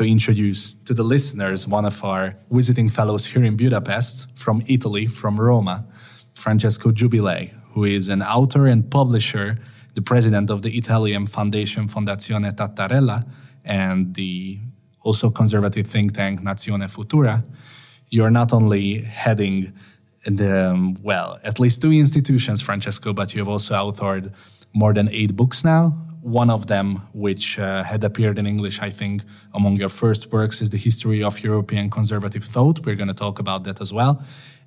to introduce to the listeners one of our visiting fellows here in Budapest from Italy, from Roma, Francesco Giubilei, who is an author and publisher, the president of the Italian foundation Fondazione Tatarella, and the also conservative think tank Nazione Futura. You're not only heading the, well, at least two institutions, Francesco, but you have also authored more than eight books now one of them, which uh, had appeared in English, I think, among your first works, is The History of European Conservative Thought. We're going to talk about that as well.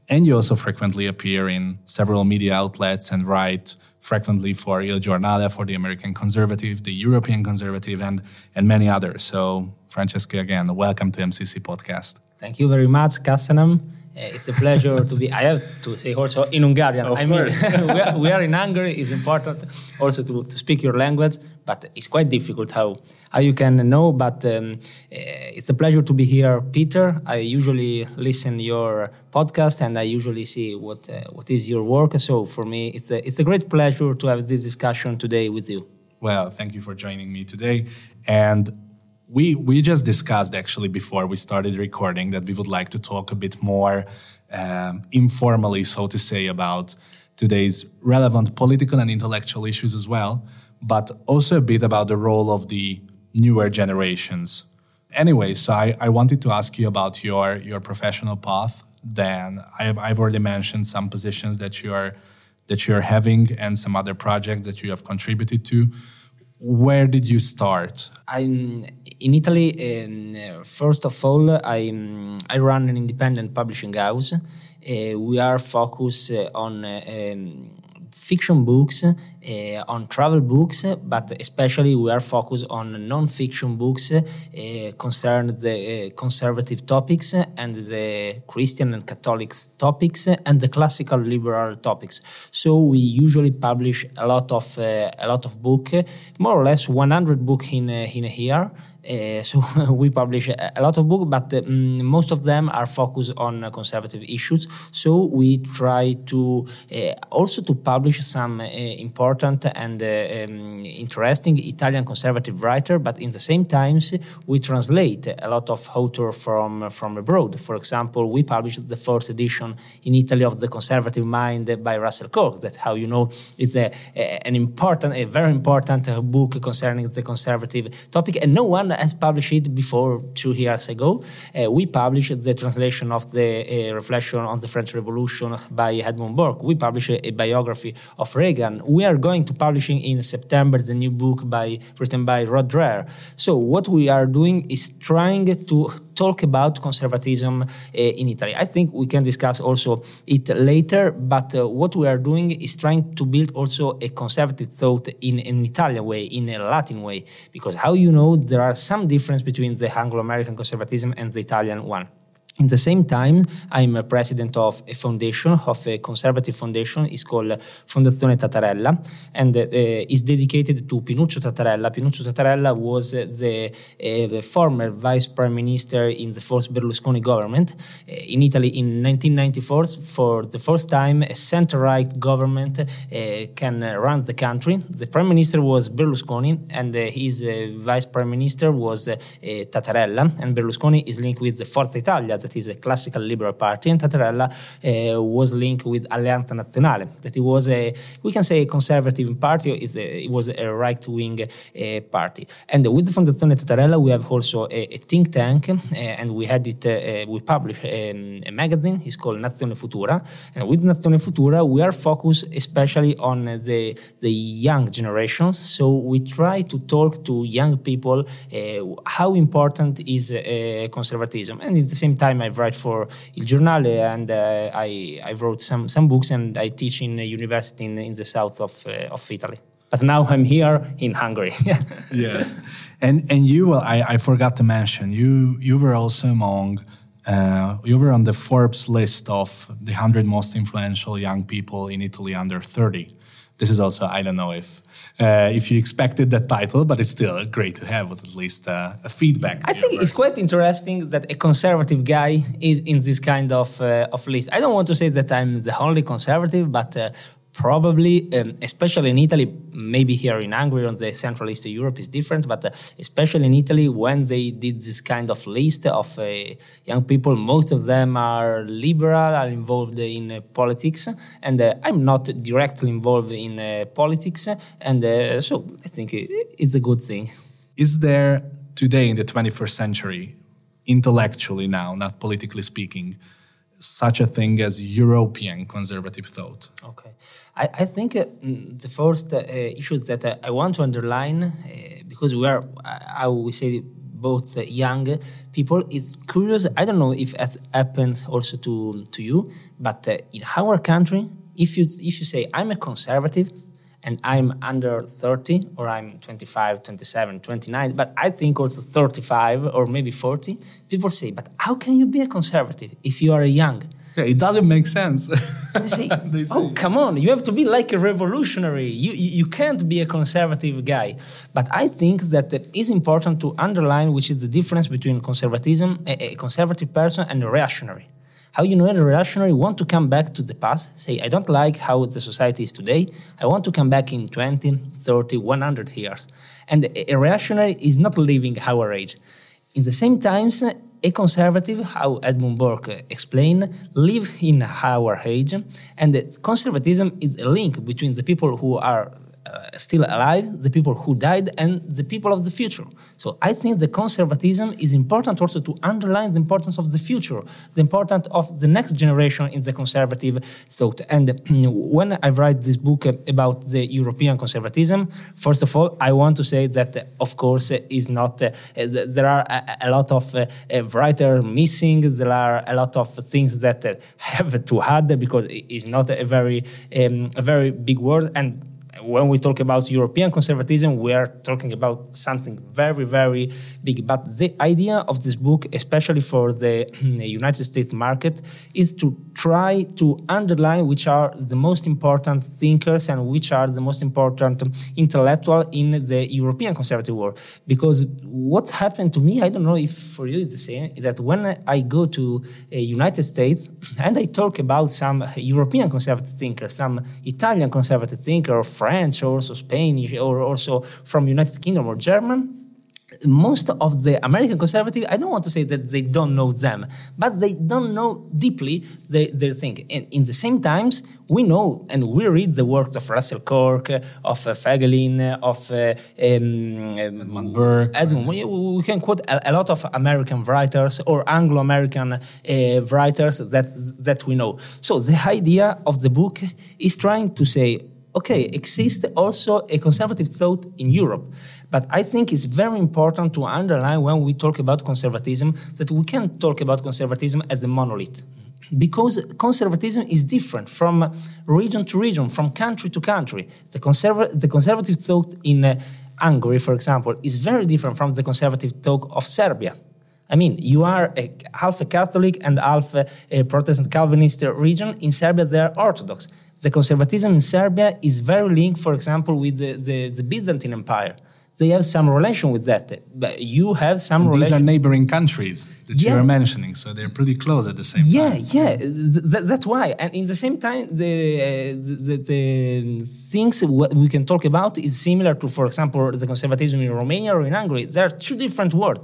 And you also frequently appear in several media outlets and write frequently for Il Giornale, for the American Conservative, the European Conservative, and, and many others. So, Francesco, again, welcome to MCC Podcast. Thank you very much, Köszönöm. Uh, it's a pleasure to be. I have to say also in Hungarian. Of I mean, we, are, we, are, in Hungary. It's important also to, to speak your language, but it's quite difficult how how you can know. But um, uh, it's a pleasure to be here, Peter. I usually listen your podcast and I usually see what uh, what is your work. So for me, it's a it's a great pleasure to have this discussion today with you. Well, thank you for joining me today. And we we just discussed actually before we started recording that we would like to talk a bit more um, informally, so to say, about today's relevant political and intellectual issues as well, but also a bit about the role of the newer generations. Anyway, so I, I wanted to ask you about your your professional path. Then I've I've already mentioned some positions that you are that you're having and some other projects that you have contributed to. Where did you start? I'm in Italy, um, first of all, I, I run an independent publishing house. Uh, we are focused on um, fiction books, uh, on travel books, but especially we are focused on non-fiction books uh, concerned the uh, conservative topics and the Christian and Catholic topics and the classical liberal topics. So we usually publish a lot of a lot of book, more or less 100 book in in a year. Uh, so we publish a, lot of books, but um, most of them are focused on conservative issues. So we try to uh, also to publish some uh, important and uh, um, interesting Italian conservative writer, but in the same times we translate a lot of author from from abroad. For example, we published the first edition in Italy of the Conservative Mind by Russell Kirk. That how you know it's a, an important, a very important book concerning the conservative topic, and no one has published it before two years ago. Uh, we published the translation of the uh, Reflection on the French Revolution by Edmund Burke. We published a, a, biography of Reagan. We are going to publishing in September the new book by written by Rod Dreher. So what we are doing is trying to talk about conservatism uh, in Italy. I think we can discuss also it later, but uh, what we are doing is trying to build also a conservative thought in an Italian way, in a Latin way, because how you know there are some difference between the Anglo-American conservatism and the Italian one. In the same time, I'm a president of a foundation, of a conservative foundation. It's called Fondazione Tatarella and uh, is dedicated to Pinuccio Tatarella. Pinuccio Tatarella was the, uh, the, former vice prime minister in the first Berlusconi government. Uh, in Italy in 1994, for the first time, a center-right government can run the country. The prime minister was Berlusconi and his vice prime minister was Tatarella. And Berlusconi is linked with the Forza Italia, that is a classical liberal party, and Tatarella uh, was linked with Alleanza Nazionale, that it was a, we can say, a conservative party, it was a right-wing uh, party. And with the Fondazione Tatarella, we have also a, a think tank, uh, and we had it, uh, we published a, a, magazine, it's called Nazione Futura, and with Nazione Futura, we are focused especially on the, the young generations, so we try to talk to young people uh, how important is uh, conservatism, and at the same time, time I write for Il Giornale and uh, I, I wrote some, some books and I teach in a university in, in the south of, uh, of Italy. But now I'm here in Hungary. yes, and and you, well, I, I forgot to mention you. You were also among. Uh, you were on the Forbes list of the 100 most influential young people in Italy under 30. This is also, I don't know if uh, if you expected that title, but it's still great to have at least uh, a feedback. I think it's quite interesting that a conservative guy is in this kind of uh, of list. I don't want to say that I'm the only conservative, but uh, probably, um, especially in Italy, maybe here in Hungary or the Central Eastern Europe is different, but uh, especially in Italy, when they did this kind of list of uh, young people, most of them are liberal, are involved in uh, politics, and uh, I'm not directly involved in uh, politics, and uh, so I think it's a good thing. Is there today in the 21st century, intellectually now, not politically speaking, such a thing as European conservative thought? Okay. I, I think uh, the first uh, issues that uh, I want to underline, uh, because we are, how we say, both uh, young people, is curious. I don't know if it happens also to, to you, but uh, in our country, if you, if you say, I'm a conservative, and I'm under 30 or I'm 25, 27, 29, but I think also 35 or maybe 40, people say, but how can you be a conservative if you are young? Yeah, it doesn't make sense. they say, they say, oh, come on, you have to be like a revolutionary. You, you, you, can't be a conservative guy. But I think that it is important to underline which is the difference between conservatism, a, a conservative person, and a reactionary. How you know a reactionary want to come back to the past, say, I don't like how the society is today, I want to come back in 20, 30, 100 years. And a reactionary is not living our age. In the same times, a conservative, how Edmund Burke explained, live in our age, and conservatism is a link between the people who are still alive, the people who died, and the people of the future. So I think the conservatism is important also to underline the importance of the future, the importance of the next generation in the conservative thought. And when I write this book about the European conservatism, first of all, I want to say that, of course, is not. Uh, there are a, lot of uh, writers missing. There are a lot of things that uh, have to add because it's not a very, um, a very big word and when we talk about European conservatism, we are talking about something very, very big. But the idea of this book, especially for the United States market, is to try to underline which are the most important thinkers and which are the most important intellectual in the European conservative world. Because what happened to me, I don't know if for you it's the same, is that when I go to the United States and I talk about some European conservative thinkers, some Italian conservative thinker or French or also Spanish or also from United Kingdom or German, most of the American conservative, I don't want to say that they don't know them, but they don't know deeply their, their thing. And in the same times, we know and we read the works of Russell Kirk, of uh, Voegelin, of uh, um, Edmund Burke. Edmund, we, we, can quote a, a, lot of American writers or Anglo-American uh, writers that that we know. So the idea of the book is trying to say, okay, exists also a conservative thought in Europe. But I think it's very important to underline when we talk about conservatism that we can't talk about conservatism as a monolith. Because conservatism is different from region to region, from country to country. The, conserva- the conservative thought in uh, Hungary, for example, is very different from the conservative thought of Serbia. I mean, you are a, half a Catholic and half a, a Protestant Calvinist region. In Serbia, they are Orthodox the conservatism in Serbia is very linked, for example, with the, the, the Byzantine Empire. They have some relation with that. But you have some and These are neighboring countries that yeah. you are mentioning, so they're pretty close at the same yeah, time. Yeah, yeah, Th- that's why. And in the same time, the, uh, the, the, things we can talk about is similar to, for example, the conservatism in Romania or in Hungary. There are two different words.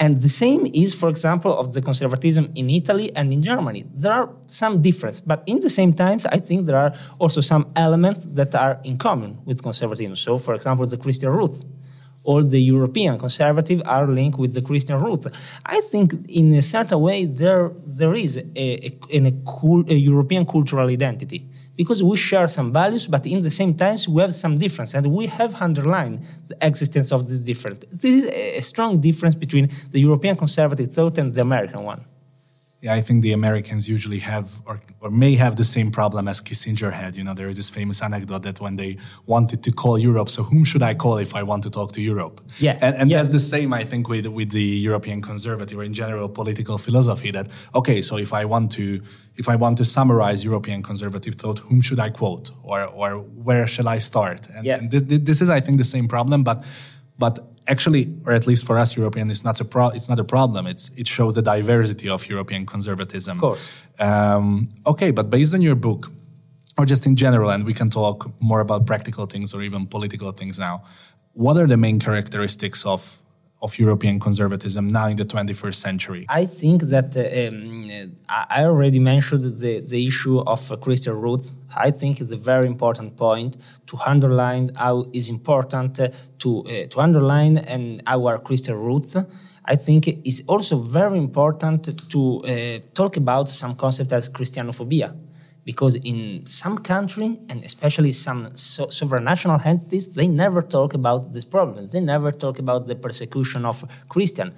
And the same is, for example, of the conservatism in Italy and in Germany. There are some differences, but in the same times, I think there are also some elements that are in common with conservatism. So, for example, the Christian roots. All the European conservative are linked with the Christian roots. I think, in a certain way, there there is a, a, a, cool, a European cultural identity because we share some values, but in the same times we have some difference, and we have underlined the existence of this difference. This is a strong difference between the European conservative thought and the American one. Yeah, I think the Americans usually have or, or may have the same problem as Kissinger had. You know, there is this famous anecdote that when they wanted to call Europe, so whom should I call if I want to talk to Europe? Yeah, and, and yeah. that's the same, I think, with with the European conservative or in general political philosophy. That okay, so if I want to if I want to summarize European conservative thought, whom should I quote or or where shall I start? And, yeah. and this, this is, I think, the same problem, but but actually, or at least for us European, it's not a pro- it's not a problem. It's it shows the diversity of European conservatism. Of course. Um, okay, but based on your book, or just in general, and we can talk more about practical things or even political things now. What are the main characteristics of of European conservatism now in the 21st century? I think that uh, um, I already mentioned the, the issue of Christian roots. I think it's a very important point to underline how is important uh, to uh, to underline and our Christian roots. I think it's also very important to uh, talk about some concept as Christianophobia because in some country and especially some so, sovereign national entities they never talk about these problems they never talk about the persecution of christian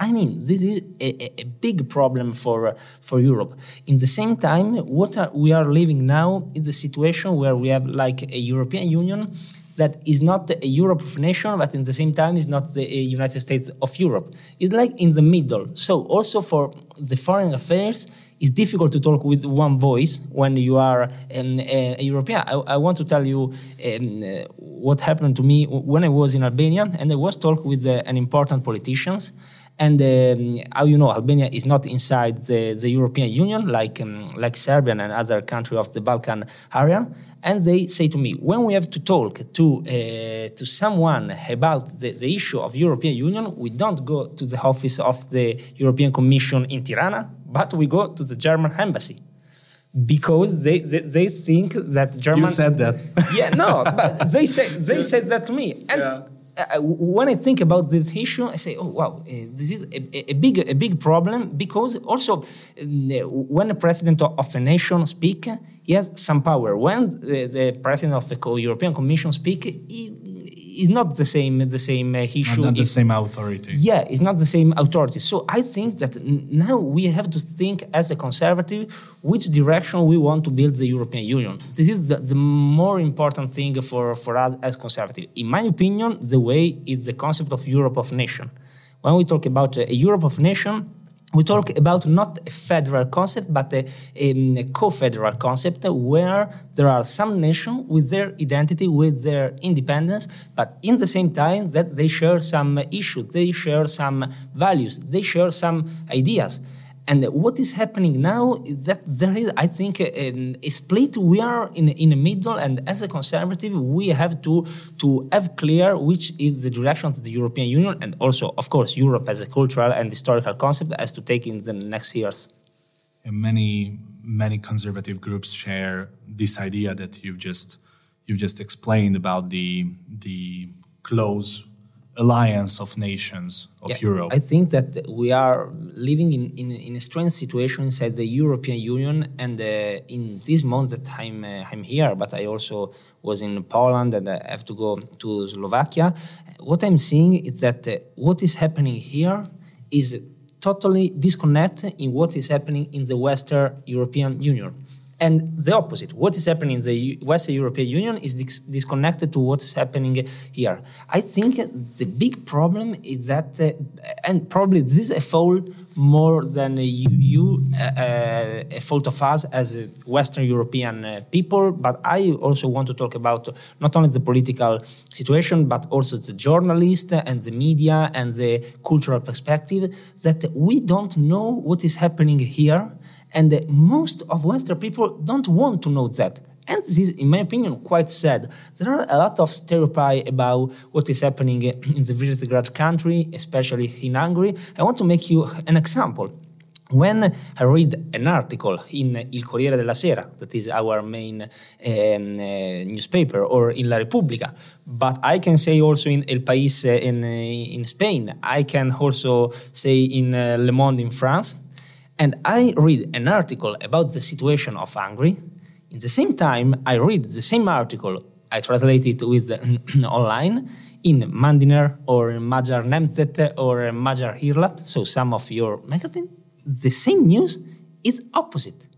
i mean this is a, a big problem for for europe in the same time what are, we are living now is a situation where we have like a european union that is not a Europe of nation, but in the same time is not the United States of Europe. It's like in the middle. So also for the foreign affairs, it's difficult to talk with one voice when you are an, a, European. I, I, want to tell you um, uh, what happened to me when I was in Albania, and I was talking with uh, an important politicians. And um, how you know Albania is not inside the, the European Union like um, like Serbia and other countries of the Balkan area. And they say to me, when we have to talk to uh, to someone about the, the issue of European Union, we don't go to the office of the European Commission in Tirana, but we go to the German embassy because they, they, they think that German. You said that. yeah, no, but they say they said that to me, and Yeah. Uh, when I think about this issue, I say, oh wow, uh, this is a, a big a big problem because also um, when a president of a nation speak, he has some power. When the, the president of the European Commission speak, he is not the same the same uh, issue. Not, not the same authority. yeah, it's not the same authority. So I think that now we have to think as a conservative which direction we want to build the European Union. This is the, the more important thing for, for us as conservative. In my opinion, the way is the concept of Europe of nation. When we talk about a Europe of nation, we talk about not a federal concept, but a, a co-federal concept where there are some nations with their identity, with their independence, but in the same time that they share some issues, they share some values, they share some ideas. And what is happening now is that there is, I think, a, a split. We are in, in the middle, and as a conservative, we have to, to have clear which is the direction of the European Union, and also, of course, Europe as a cultural and historical concept has to take in the next years. Many many conservative groups share this idea that you've just you've just explained about the the close alliance of nations of Yeah, Europe. I think that we are living in, in, in a strange situation inside the European Union, and uh, in this month that I'm uh, I'm here, but I also was in Poland and I have to go to Slovakia. What I'm seeing is that uh, what is happening here is totally disconnect in what is happening in the Western European Union. And the opposite, what is happening in the Western European Union is dis- disconnected to what is happening here. I think the big problem is that, uh, and probably this is a fault more than you, you uh, uh, a fault of us as Western European uh, people, but I also want to talk about not only the political situation, but also the journalist and the media and the cultural perspective that we don't know what is happening here and uh, most of Western people don't want to know that. And this is, in my opinion, quite sad. There are a lot of stereotypes about what is happening in the Visegrad country, especially in Hungary. I want to make you an example. When I read an article in Il Corriere della Sera, that is our main um, uh, newspaper, or in La Repubblica, but I can say also in El País uh, in, uh, in Spain, I can also say in uh, Le Monde in France, and I read an article about the situation of Hungary. In the same time, I read the same article, I translate it with online in Mandiner or Magyar Nemzet or Magyar Hírlap, so some of your magazine. the same news is opposite.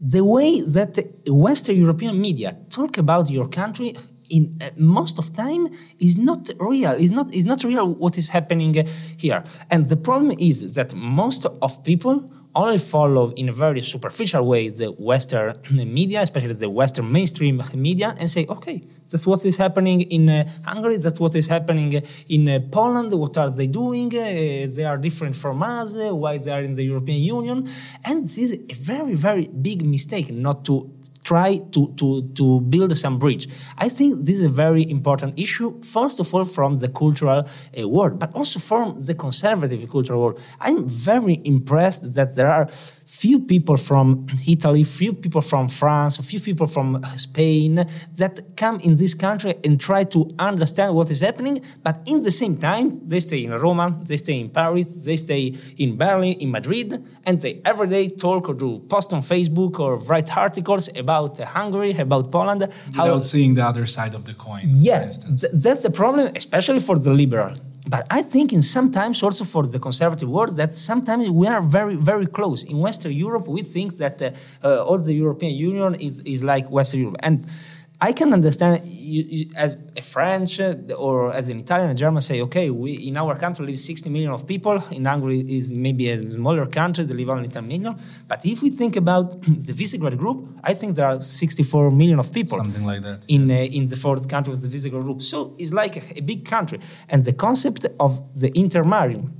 The way that Western European media talk about your country in uh, most of time is not real is not is not real what is happening here. And the problem is that most of people only follow in a very superficial way the western media especially the western mainstream media and say okay that's what is happening in uh, hungary that's what is happening in uh, poland what are they doing? Uh, they are different from us uh, why they are in the european union? And this is a very very big mistake not to try to, to, to build some bridge. I think this is a very important issue, first of all, from the cultural uh, world, but also from the conservative cultural world. I'm very impressed that there are few people from Italy, few people from France, a few people from uh, Spain that come in this country and try to understand what is happening. But in the same time, they stay in Roma, they stay in Paris, they stay in Berlin, in Madrid, and they every day talk or do post on Facebook or write articles about uh, Hungary, about Poland. Without how, seeing the other side of the coin. Yeah, th- that's the problem, especially for the liberal but I think in sometimes also for the conservative world that sometimes we are very very close. In Western Europe, we think that uh, uh, all the European Union is is like Western Europe, and I can understand you, you, as a French uh, or as an Italian a German say, okay, we in our country live 60 million of people. In Hungary is maybe a smaller country, they live only 10 million. But if we think about the Visegrad group, I think there are 64 million of people. Something like that. In, uh, in the fourth country of the Visegrad group. So it's like a, a big country. And the concept of the Intermarium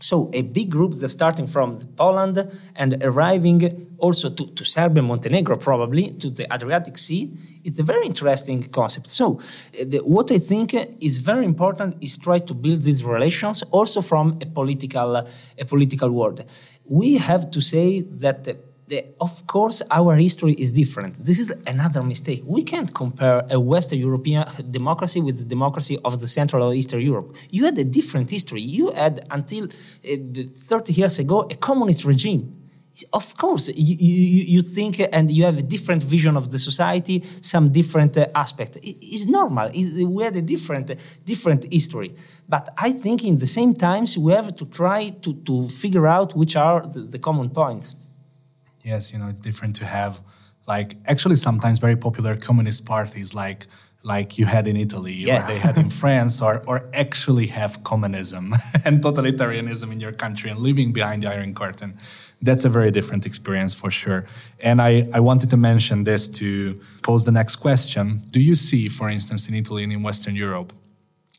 so a big group that's starting from Poland and arriving also to, to Serbia, Montenegro, probably to the Adriatic Sea. It's a very interesting concept. So uh, the, what I think is very important is try to build these relations also from a political, a political world. We have to say that the, of course, our history is different. This is another mistake. We can't compare a Western European democracy with the democracy of the Central or Eastern Europe. You had a different history. You had, until uh, 30 years ago, a communist regime. Of course, you, you, you, think and you have a different vision of the society, some different uh, aspect. It, it's normal. It, we had a different, different history. But I think in the same times, we have to try to, to figure out which are the, the common points yes, you know, it's different to have like actually sometimes very popular communist parties like like you had in Italy or they had in France or or actually have communism and totalitarianism in your country and living behind the iron curtain. That's a very different experience for sure. And I, I wanted to mention this to pose the next question. Do you see, for instance, in Italy and in Western Europe,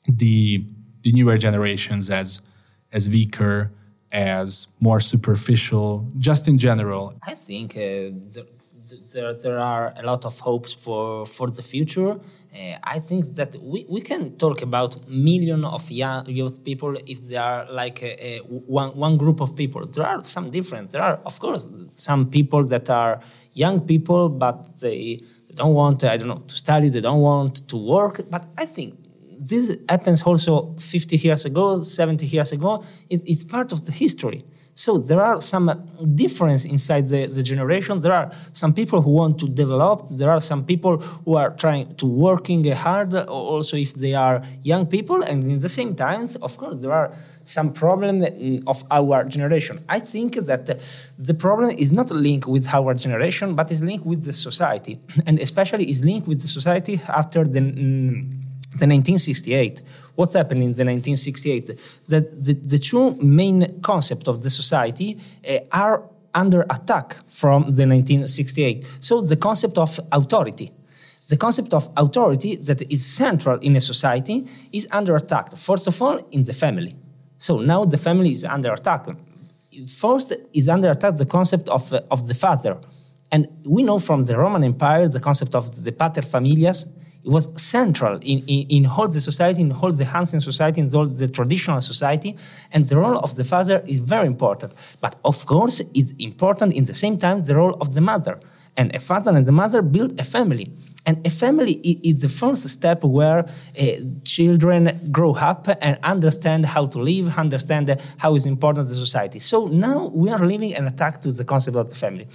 the the newer generations as as weaker, as more superficial, just in general? I think uh, there, there are a lot of hopes for, for the future. Uh, I think that we, we can talk about million of young youth people if they are like a, a one, one group of people. There are some different. There are, of course, some people that are young people, but they don't want, I don't know, to study, they don't want to work. But I think this happens also 50 years ago, 70 years ago. It, it's part of the history. So there are some difference inside the, the generation. There are some people who want to develop. There are some people who are trying to working hard. Also, if they are young people, and in the same times, of course, there are some problem of our generation. I think that the problem is not linked with our generation, but is linked with the society, and especially is linked with the society after the. Mm, the 1968. What's happened in the 1968? That the, the two main concepts of the society uh, are under attack from the 1968. So the concept of authority. The concept of authority that is central in a society is under attack. First of all, in the family. So now the family is under attack. First is under attack the concept of, uh, of the father. And we know from the Roman Empire the concept of the pater familias, it was central in, in, in all the society, in all the Hanseatic society, in all the traditional society, and the role of the father is very important. But of course, it's important in the same time the role of the mother. And a father and the mother build a family. And a family is the first step where uh, children grow up and understand how to live, understand how is important the society. So now we are living an attack to the concept of the family.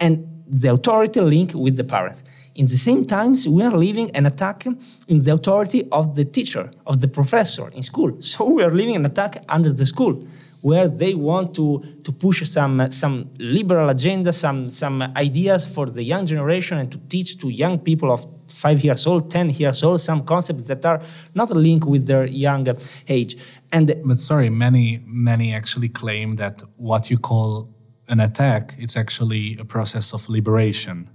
And the authority link with the parents. In the same times, we are living an attack in the authority of the teacher, of the professor in school. So we are living an attack under the school. where they want to, to push some, some liberal agenda, some, some ideas for the young generation and to teach to young people of five years old, 10 years old, some concepts that are not linked with their young age. And but sorry, many, many actually claim that what you call an attack, it's actually a process of liberation.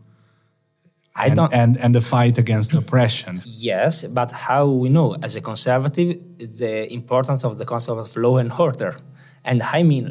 I and, don't, and and the fight against oppression. Yes, but how we know as a conservative the importance of the concept of law and order, and I mean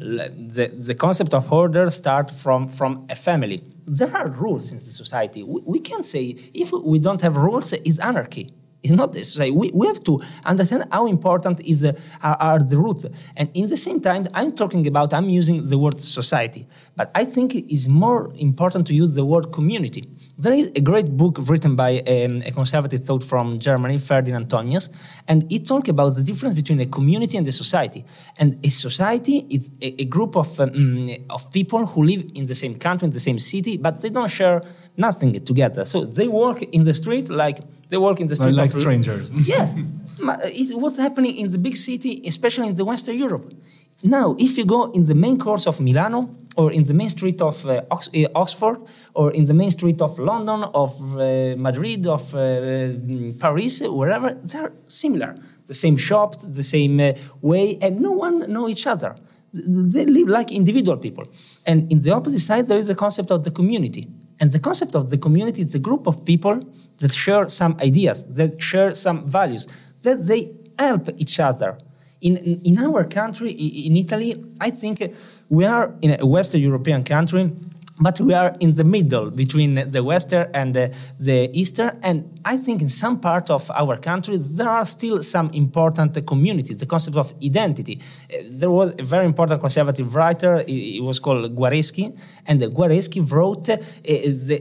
the the concept of order start from from a family. There are rules in the society. We, we can say if we don't have rules, it's anarchy. It's not this. We, we have to understand how important is uh, are, are, the roots. And in the same time, I'm talking about, I'm using the word society. But I think it is more important to use the word community. There is a great book written by um, a conservative thought from Germany, Ferdinand Tönnies, and it talks about the difference between a community and a society. And a society is a, a group of, um, of people who live in the same country, in the same city, but they don't share nothing together. So they work in the street like they work in the street like strangers. Yeah, it's what's happening in the big city, especially in the Western Europe. Now, if you go in the main course of Milano, or in the main street of uh, Ox uh, Oxford, or in the main street of London, of uh, Madrid, of uh, mm, Paris, wherever, they're similar. The same shops, the same uh, way, and no one know each other. They live like individual people. And in the opposite side, there is the concept of the community. And the concept of the community is a group of people that share some ideas, that share some values, that they help each other in, in our country, in Italy, I think we are in a Western European country but we are in the middle between the western and the, the eastern. And i think in some part of our country there are still some important communities the concept of identity. There was a very important conservative writer it was called guareschi and guareschi wrote uh, the,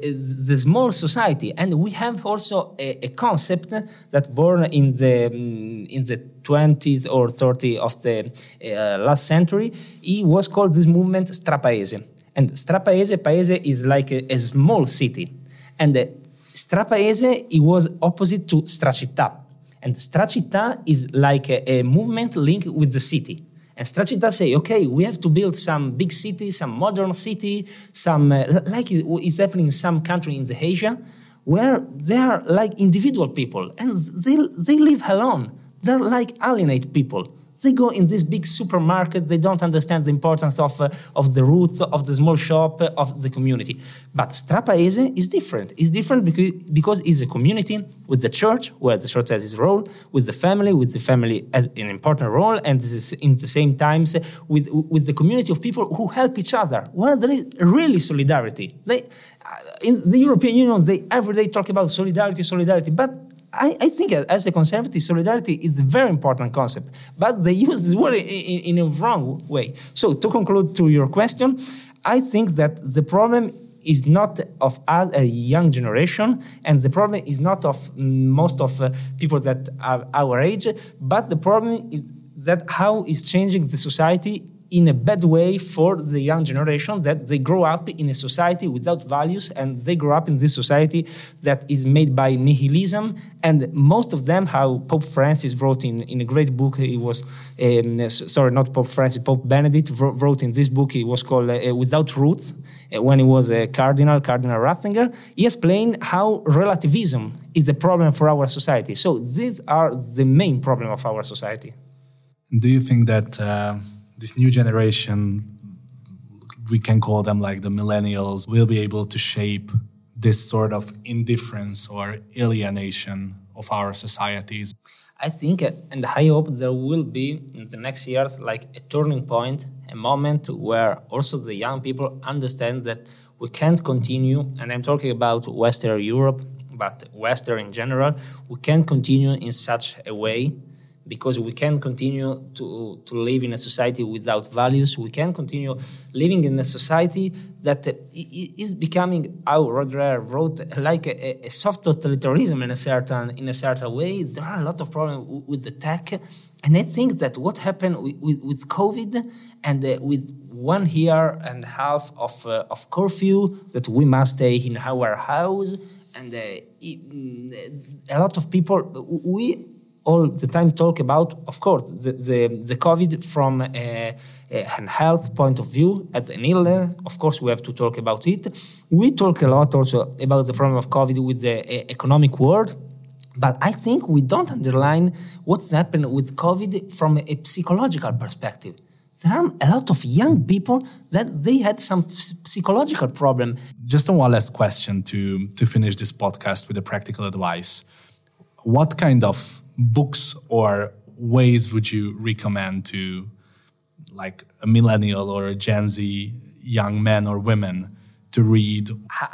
the, small society. And we have also a, a concept that born in the in the 20th or 30th of the uh, last century it was called this movement strapaese and Strapaese, Paese is like a, a small city. And uh, Strapaese, it was opposite to Stracittà. And Stracittà is like a, a movement linked with the city. And Stracittà say, okay, we have to build some big city, some modern city, some uh, like it's happening in some country in the Asia, where they are like individual people and they, they live alone. They're like alienate people. They go in this big supermarket. They don't understand the importance of, uh, of the roots of the small shop, uh, of the community. But Strapaese is different. It's different because, because it's a community with the church, where the church has its role, with the family, with the family as an important role, and this is in the same times with, with the community of people who help each other. Where there is really solidarity. They, uh, in the European Union, they every day talk about solidarity, solidarity, but I, I, think as a conservative, solidarity is a very important concept, but they use this word in, in, in, a wrong way. So, to conclude to your question, I think that the problem is not of us, a young generation, and the problem is not of most of uh, people that are our age, but the problem is that how is changing the society in a bad way for the young generation that they grow up in a society without values and they grow up in this society that is made by nihilism. And most of them how pope francis wrote in, in a great book he was um, sorry not pope francis pope benedict wrote in this book it was called uh, without roots uh, when he was a cardinal cardinal ratzinger. He explained how relativism is a problem for our society. So these are the main problem of our society. Do you think that uh this new generation, we can call them like the millennials, will be able to shape this sort of indifference or alienation of our societies? I think, and I hope there will be in the next years like a turning point, a moment where also the young people understand that we can't continue, and I'm talking about Western Europe, but Western in general, we can't continue in such a way because we can continue to, to live in a society without values. We can continue living in a society that is becoming, how Rod Dreher wrote, like a, a, soft totalitarianism in a certain in a certain way. There are a lot of problems with the tech, and I think that what happened with, with, COVID and uh, with one year and a half of uh, of curfew that we must stay in our house, and uh, a lot of people we all the time talk about, of course, the, the, the COVID from a, a health point of view as an illness. Of course, we have to talk about it. We talk a lot also about the problem of COVID with the economic world. But I think we don't underline what's happened with COVID from a psychological perspective. There are a lot of young people that they had some psychological problem. Just one last question to to finish this podcast with a practical advice. What kind of books or ways would you recommend to like a millennial or a Gen Z young men or women to read?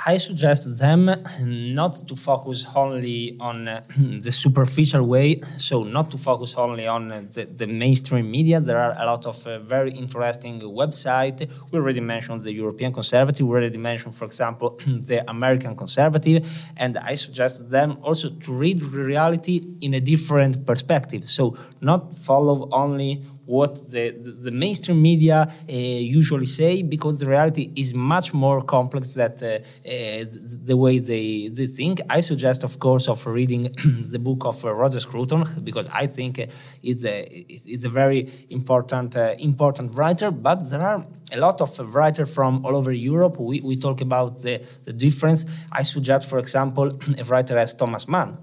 I suggest them not to focus only on the superficial way, so not to focus only on the, the, mainstream media. There are a lot of uh, very interesting websites. We already mentioned the European Conservative, we already mentioned, for example, the American Conservative, and I suggest them also to read reality in a different perspective. So not follow only what the, the, mainstream media uh, usually say because the reality is much more complex than uh, uh, the way they, they think. I suggest, of course, of reading the book of uh, Roger Scruton because I think is a is a very important important writer. But there are a lot of writers from all over Europe. We, we talk about the, the difference. I suggest, for example, a writer as Thomas Mann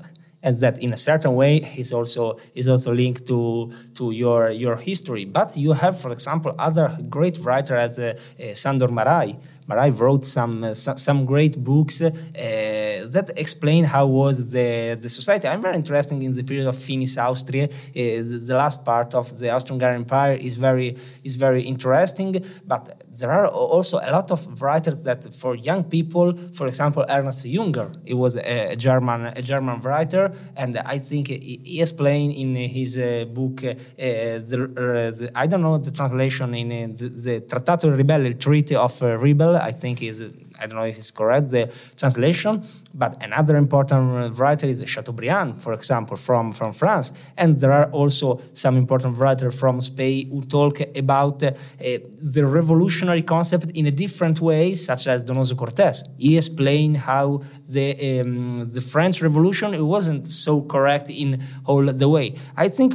and that in a certain way is also is also linked to to your your history. But you have, for example, other great writers as uh, uh, Sandor Márai. Márai wrote some uh, some great books uh, that explain how was the the society. I'm very interested in the period of Finis Austriae. Uh, the last part of the Austro-Hungarian Empire is very is very interesting, but there are also a lot of writers that for young people, for example, Ernst Junger, he was a, German a German writer, and I think he explained in his uh, book uh, the, uh, the, I don't know the translation in the, the Trattato Ribelle, Treaty of uh, I think is I don't know if it's correct, the translation. But another important writer is Chateaubriand, for example, from, from France. And there are also some important writers from Spain who talk about uh, the revolutionary concept in a different way, such as Donoso Cortés. He explained how the, um, the French Revolution it wasn't so correct in all the way. I think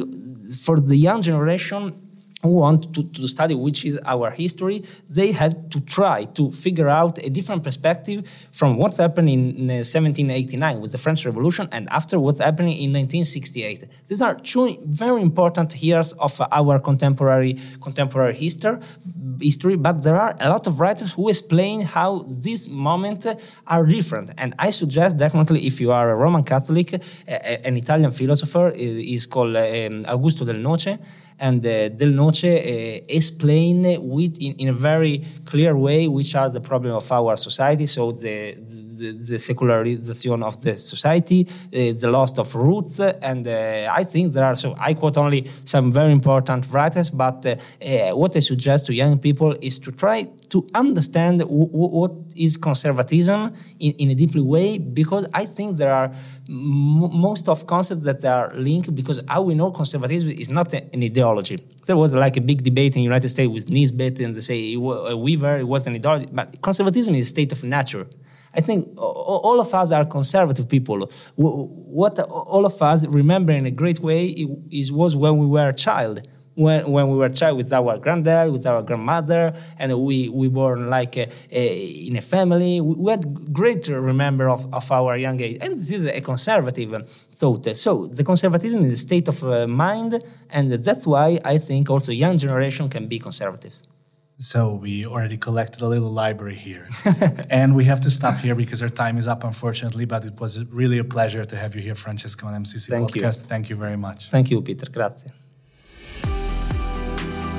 for the young generation, who want to, to study which is our history, they have to try to figure out a different perspective from what's happened in 1789 with the French Revolution and after what's happening in 1968. These are two very important years of our contemporary contemporary history, history, but there are a lot of writers who explain how these moments are different. And I suggest definitely if you are a Roman Catholic, an Italian philosopher is called um, Augusto del Noce and uh, Del Noce uh, explain with in, in, a very clear way which are the problem of our society. So the the, the secularization of the society, uh, the loss of roots, and uh, I think there are. So I quote only some very important writers, but uh, uh, what I suggest to young people is to try to understand what is conservatism in, in a deeply way, because I think there are most of concepts that are linked because how we know conservatism is not an ideology. There was like a big debate in the United States with Nisbet and they say uh, Weaver, it was an ideology, but conservatism is a state of nature. I think all of us are conservative people. What all of us remember in a great way is was when we were a child. When, when we were child with our granddad, with our grandmother, and we, we born like a, a, in a family. We had great remember of, of our young age. And this is a conservative thought. So the conservatism is a state of uh, mind, and that's why I think also young generation can be conservatives. So we already collected a little library here. and we have to stop here because our time is up, unfortunately. But it was really a pleasure to have you here, Francesco, on MCC Thank Podcast. You. Thank you very much. Thank you, Peter. Grazie.